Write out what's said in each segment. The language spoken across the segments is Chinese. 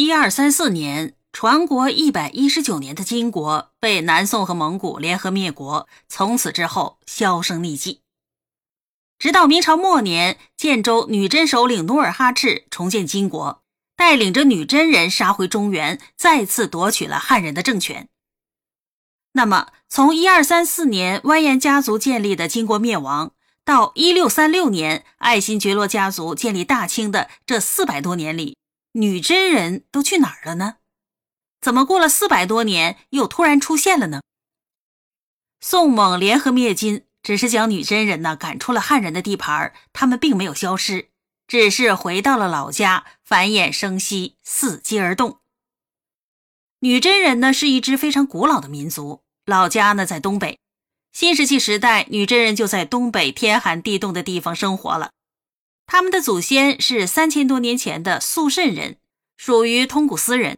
一二三四年，传国一百一十九年的金国被南宋和蒙古联合灭国，从此之后销声匿迹。直到明朝末年，建州女真首领努尔哈赤重建金国，带领着女真人杀回中原，再次夺取了汉人的政权。那么，从一二三四年完颜家族建立的金国灭亡，到一六三六年爱新觉罗家族建立大清的这四百多年里，女真人都去哪儿了呢？怎么过了四百多年又突然出现了呢？宋蒙联合灭金。只是将女真人呢赶出了汉人的地盘，他们并没有消失，只是回到了老家，繁衍生息，伺机而动。女真人呢是一支非常古老的民族，老家呢在东北。新石器时代，女真人就在东北天寒地冻的地方生活了。他们的祖先是三千多年前的肃慎人，属于通古斯人。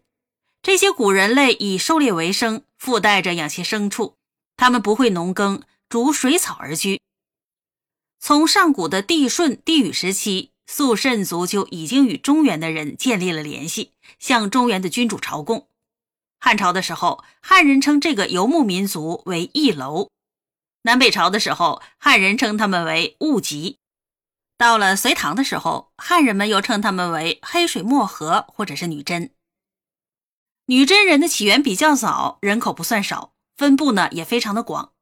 这些古人类以狩猎为生，附带着养些牲畜，他们不会农耕。逐水草而居。从上古的帝舜、帝禹时期，肃慎族就已经与中原的人建立了联系，向中原的君主朝贡。汉朝的时候，汉人称这个游牧民族为翼楼；南北朝的时候，汉人称他们为兀吉；到了隋唐的时候，汉人们又称他们为黑水漠河或者是女真。女真人的起源比较早，人口不算少，分布呢也非常的广。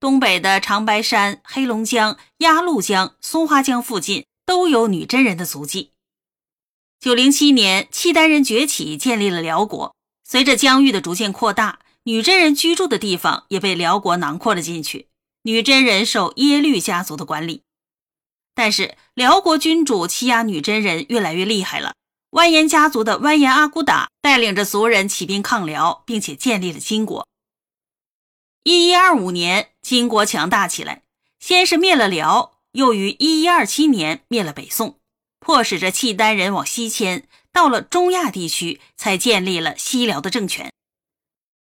东北的长白山、黑龙江、鸭绿江、松花江附近都有女真人的足迹。九零七年，契丹人崛起，建立了辽国。随着疆域的逐渐扩大，女真人居住的地方也被辽国囊括了进去。女真人受耶律家族的管理，但是辽国君主欺压女真人越来越厉害了。完颜家族的完颜阿骨打带领着族人起兵抗辽，并且建立了金国。一一二五年，金国强大起来，先是灭了辽，又于一一二七年灭了北宋，迫使着契丹人往西迁，到了中亚地区，才建立了西辽的政权。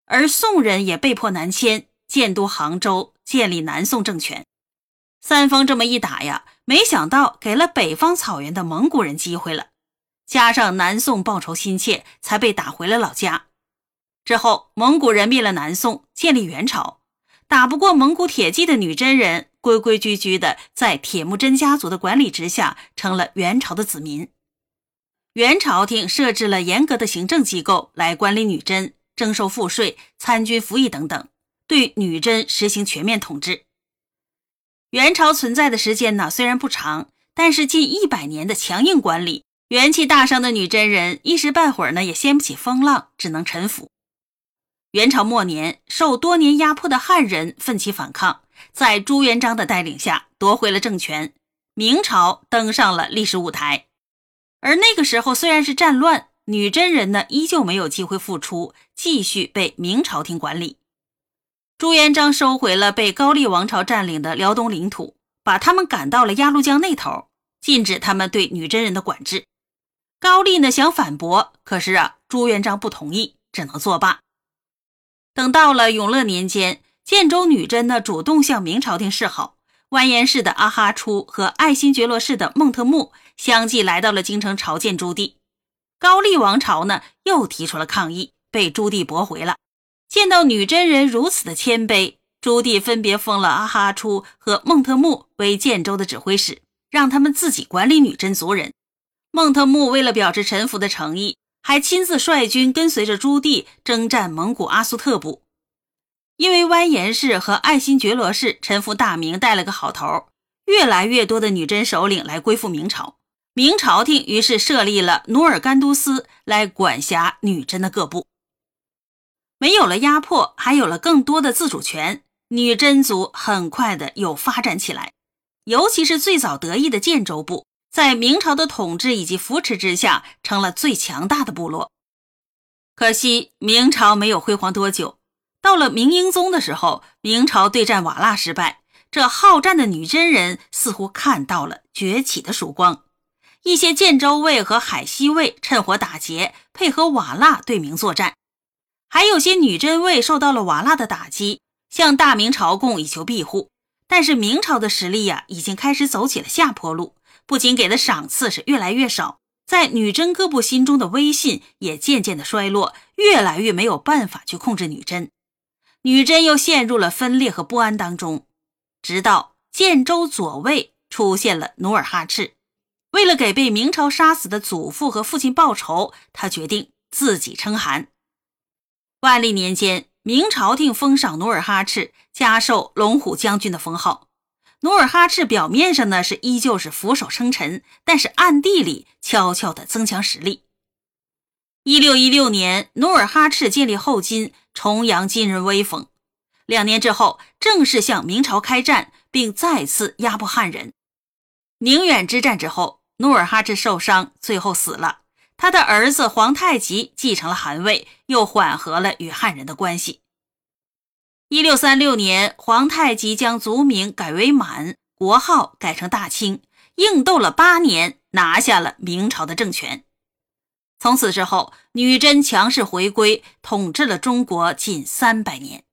而宋人也被迫南迁，建都杭州，建立南宋政权。三方这么一打呀，没想到给了北方草原的蒙古人机会了，加上南宋报仇心切，才被打回了老家。之后，蒙古人灭了南宋，建立元朝。打不过蒙古铁骑的女真人，规规矩矩的在铁木真家族的管理之下，成了元朝的子民。元朝廷设置了严格的行政机构来管理女真，征收赋税、参军服役等等，对女真实行全面统治。元朝存在的时间呢，虽然不长，但是近一百年的强硬管理，元气大伤的女真人一时半会儿呢也掀不起风浪，只能臣服。元朝末年，受多年压迫的汉人奋起反抗，在朱元璋的带领下夺回了政权，明朝登上了历史舞台。而那个时候虽然是战乱，女真人呢依旧没有机会复出，继续被明朝廷管理。朱元璋收回了被高丽王朝占领的辽东领土，把他们赶到了鸭绿江那头，禁止他们对女真人的管制。高丽呢想反驳，可是啊，朱元璋不同意，只能作罢。等到了永乐年间，建州女真呢主动向明朝廷示好，完颜氏的阿哈出和爱新觉罗氏的孟特木相继来到了京城朝见朱棣。高丽王朝呢又提出了抗议，被朱棣驳回了。见到女真人如此的谦卑，朱棣分别封了阿哈出和孟特木为建州的指挥使，让他们自己管理女真族人。孟特木为了表示臣服的诚意。还亲自率军跟随着朱棣征战蒙古阿苏特部，因为完颜氏和爱新觉罗氏臣服大明带了个好头，越来越多的女真首领来归附明朝，明朝廷于是设立了努尔干都司来管辖女真的各部。没有了压迫，还有了更多的自主权，女真族很快的又发展起来，尤其是最早得意的建州部。在明朝的统治以及扶持之下，成了最强大的部落。可惜明朝没有辉煌多久。到了明英宗的时候，明朝对战瓦剌失败，这好战的女真人似乎看到了崛起的曙光。一些建州卫和海西卫趁火打劫，配合瓦剌对明作战。还有些女真卫受到了瓦剌的打击，向大明朝贡以求庇护。但是明朝的实力呀，已经开始走起了下坡路。不仅给的赏赐是越来越少，在女真各部心中的威信也渐渐的衰落，越来越没有办法去控制女真，女真又陷入了分裂和不安当中。直到建州左卫出现了努尔哈赤，为了给被明朝杀死的祖父和父亲报仇，他决定自己称汗。万历年间，明朝廷封赏努尔哈赤，加授龙虎将军的封号。努尔哈赤表面上呢是依旧是俯首称臣，但是暗地里悄悄地增强实力。一六一六年，努尔哈赤建立后金，重扬金人威风。两年之后，正式向明朝开战，并再次压迫汉人。宁远之战之后，努尔哈赤受伤，最后死了。他的儿子皇太极继承了汗位，又缓和了与汉人的关系。一六三六年，皇太极将族名改为满，国号改成大清，硬斗了八年，拿下了明朝的政权。从此之后，女真强势回归，统治了中国近三百年。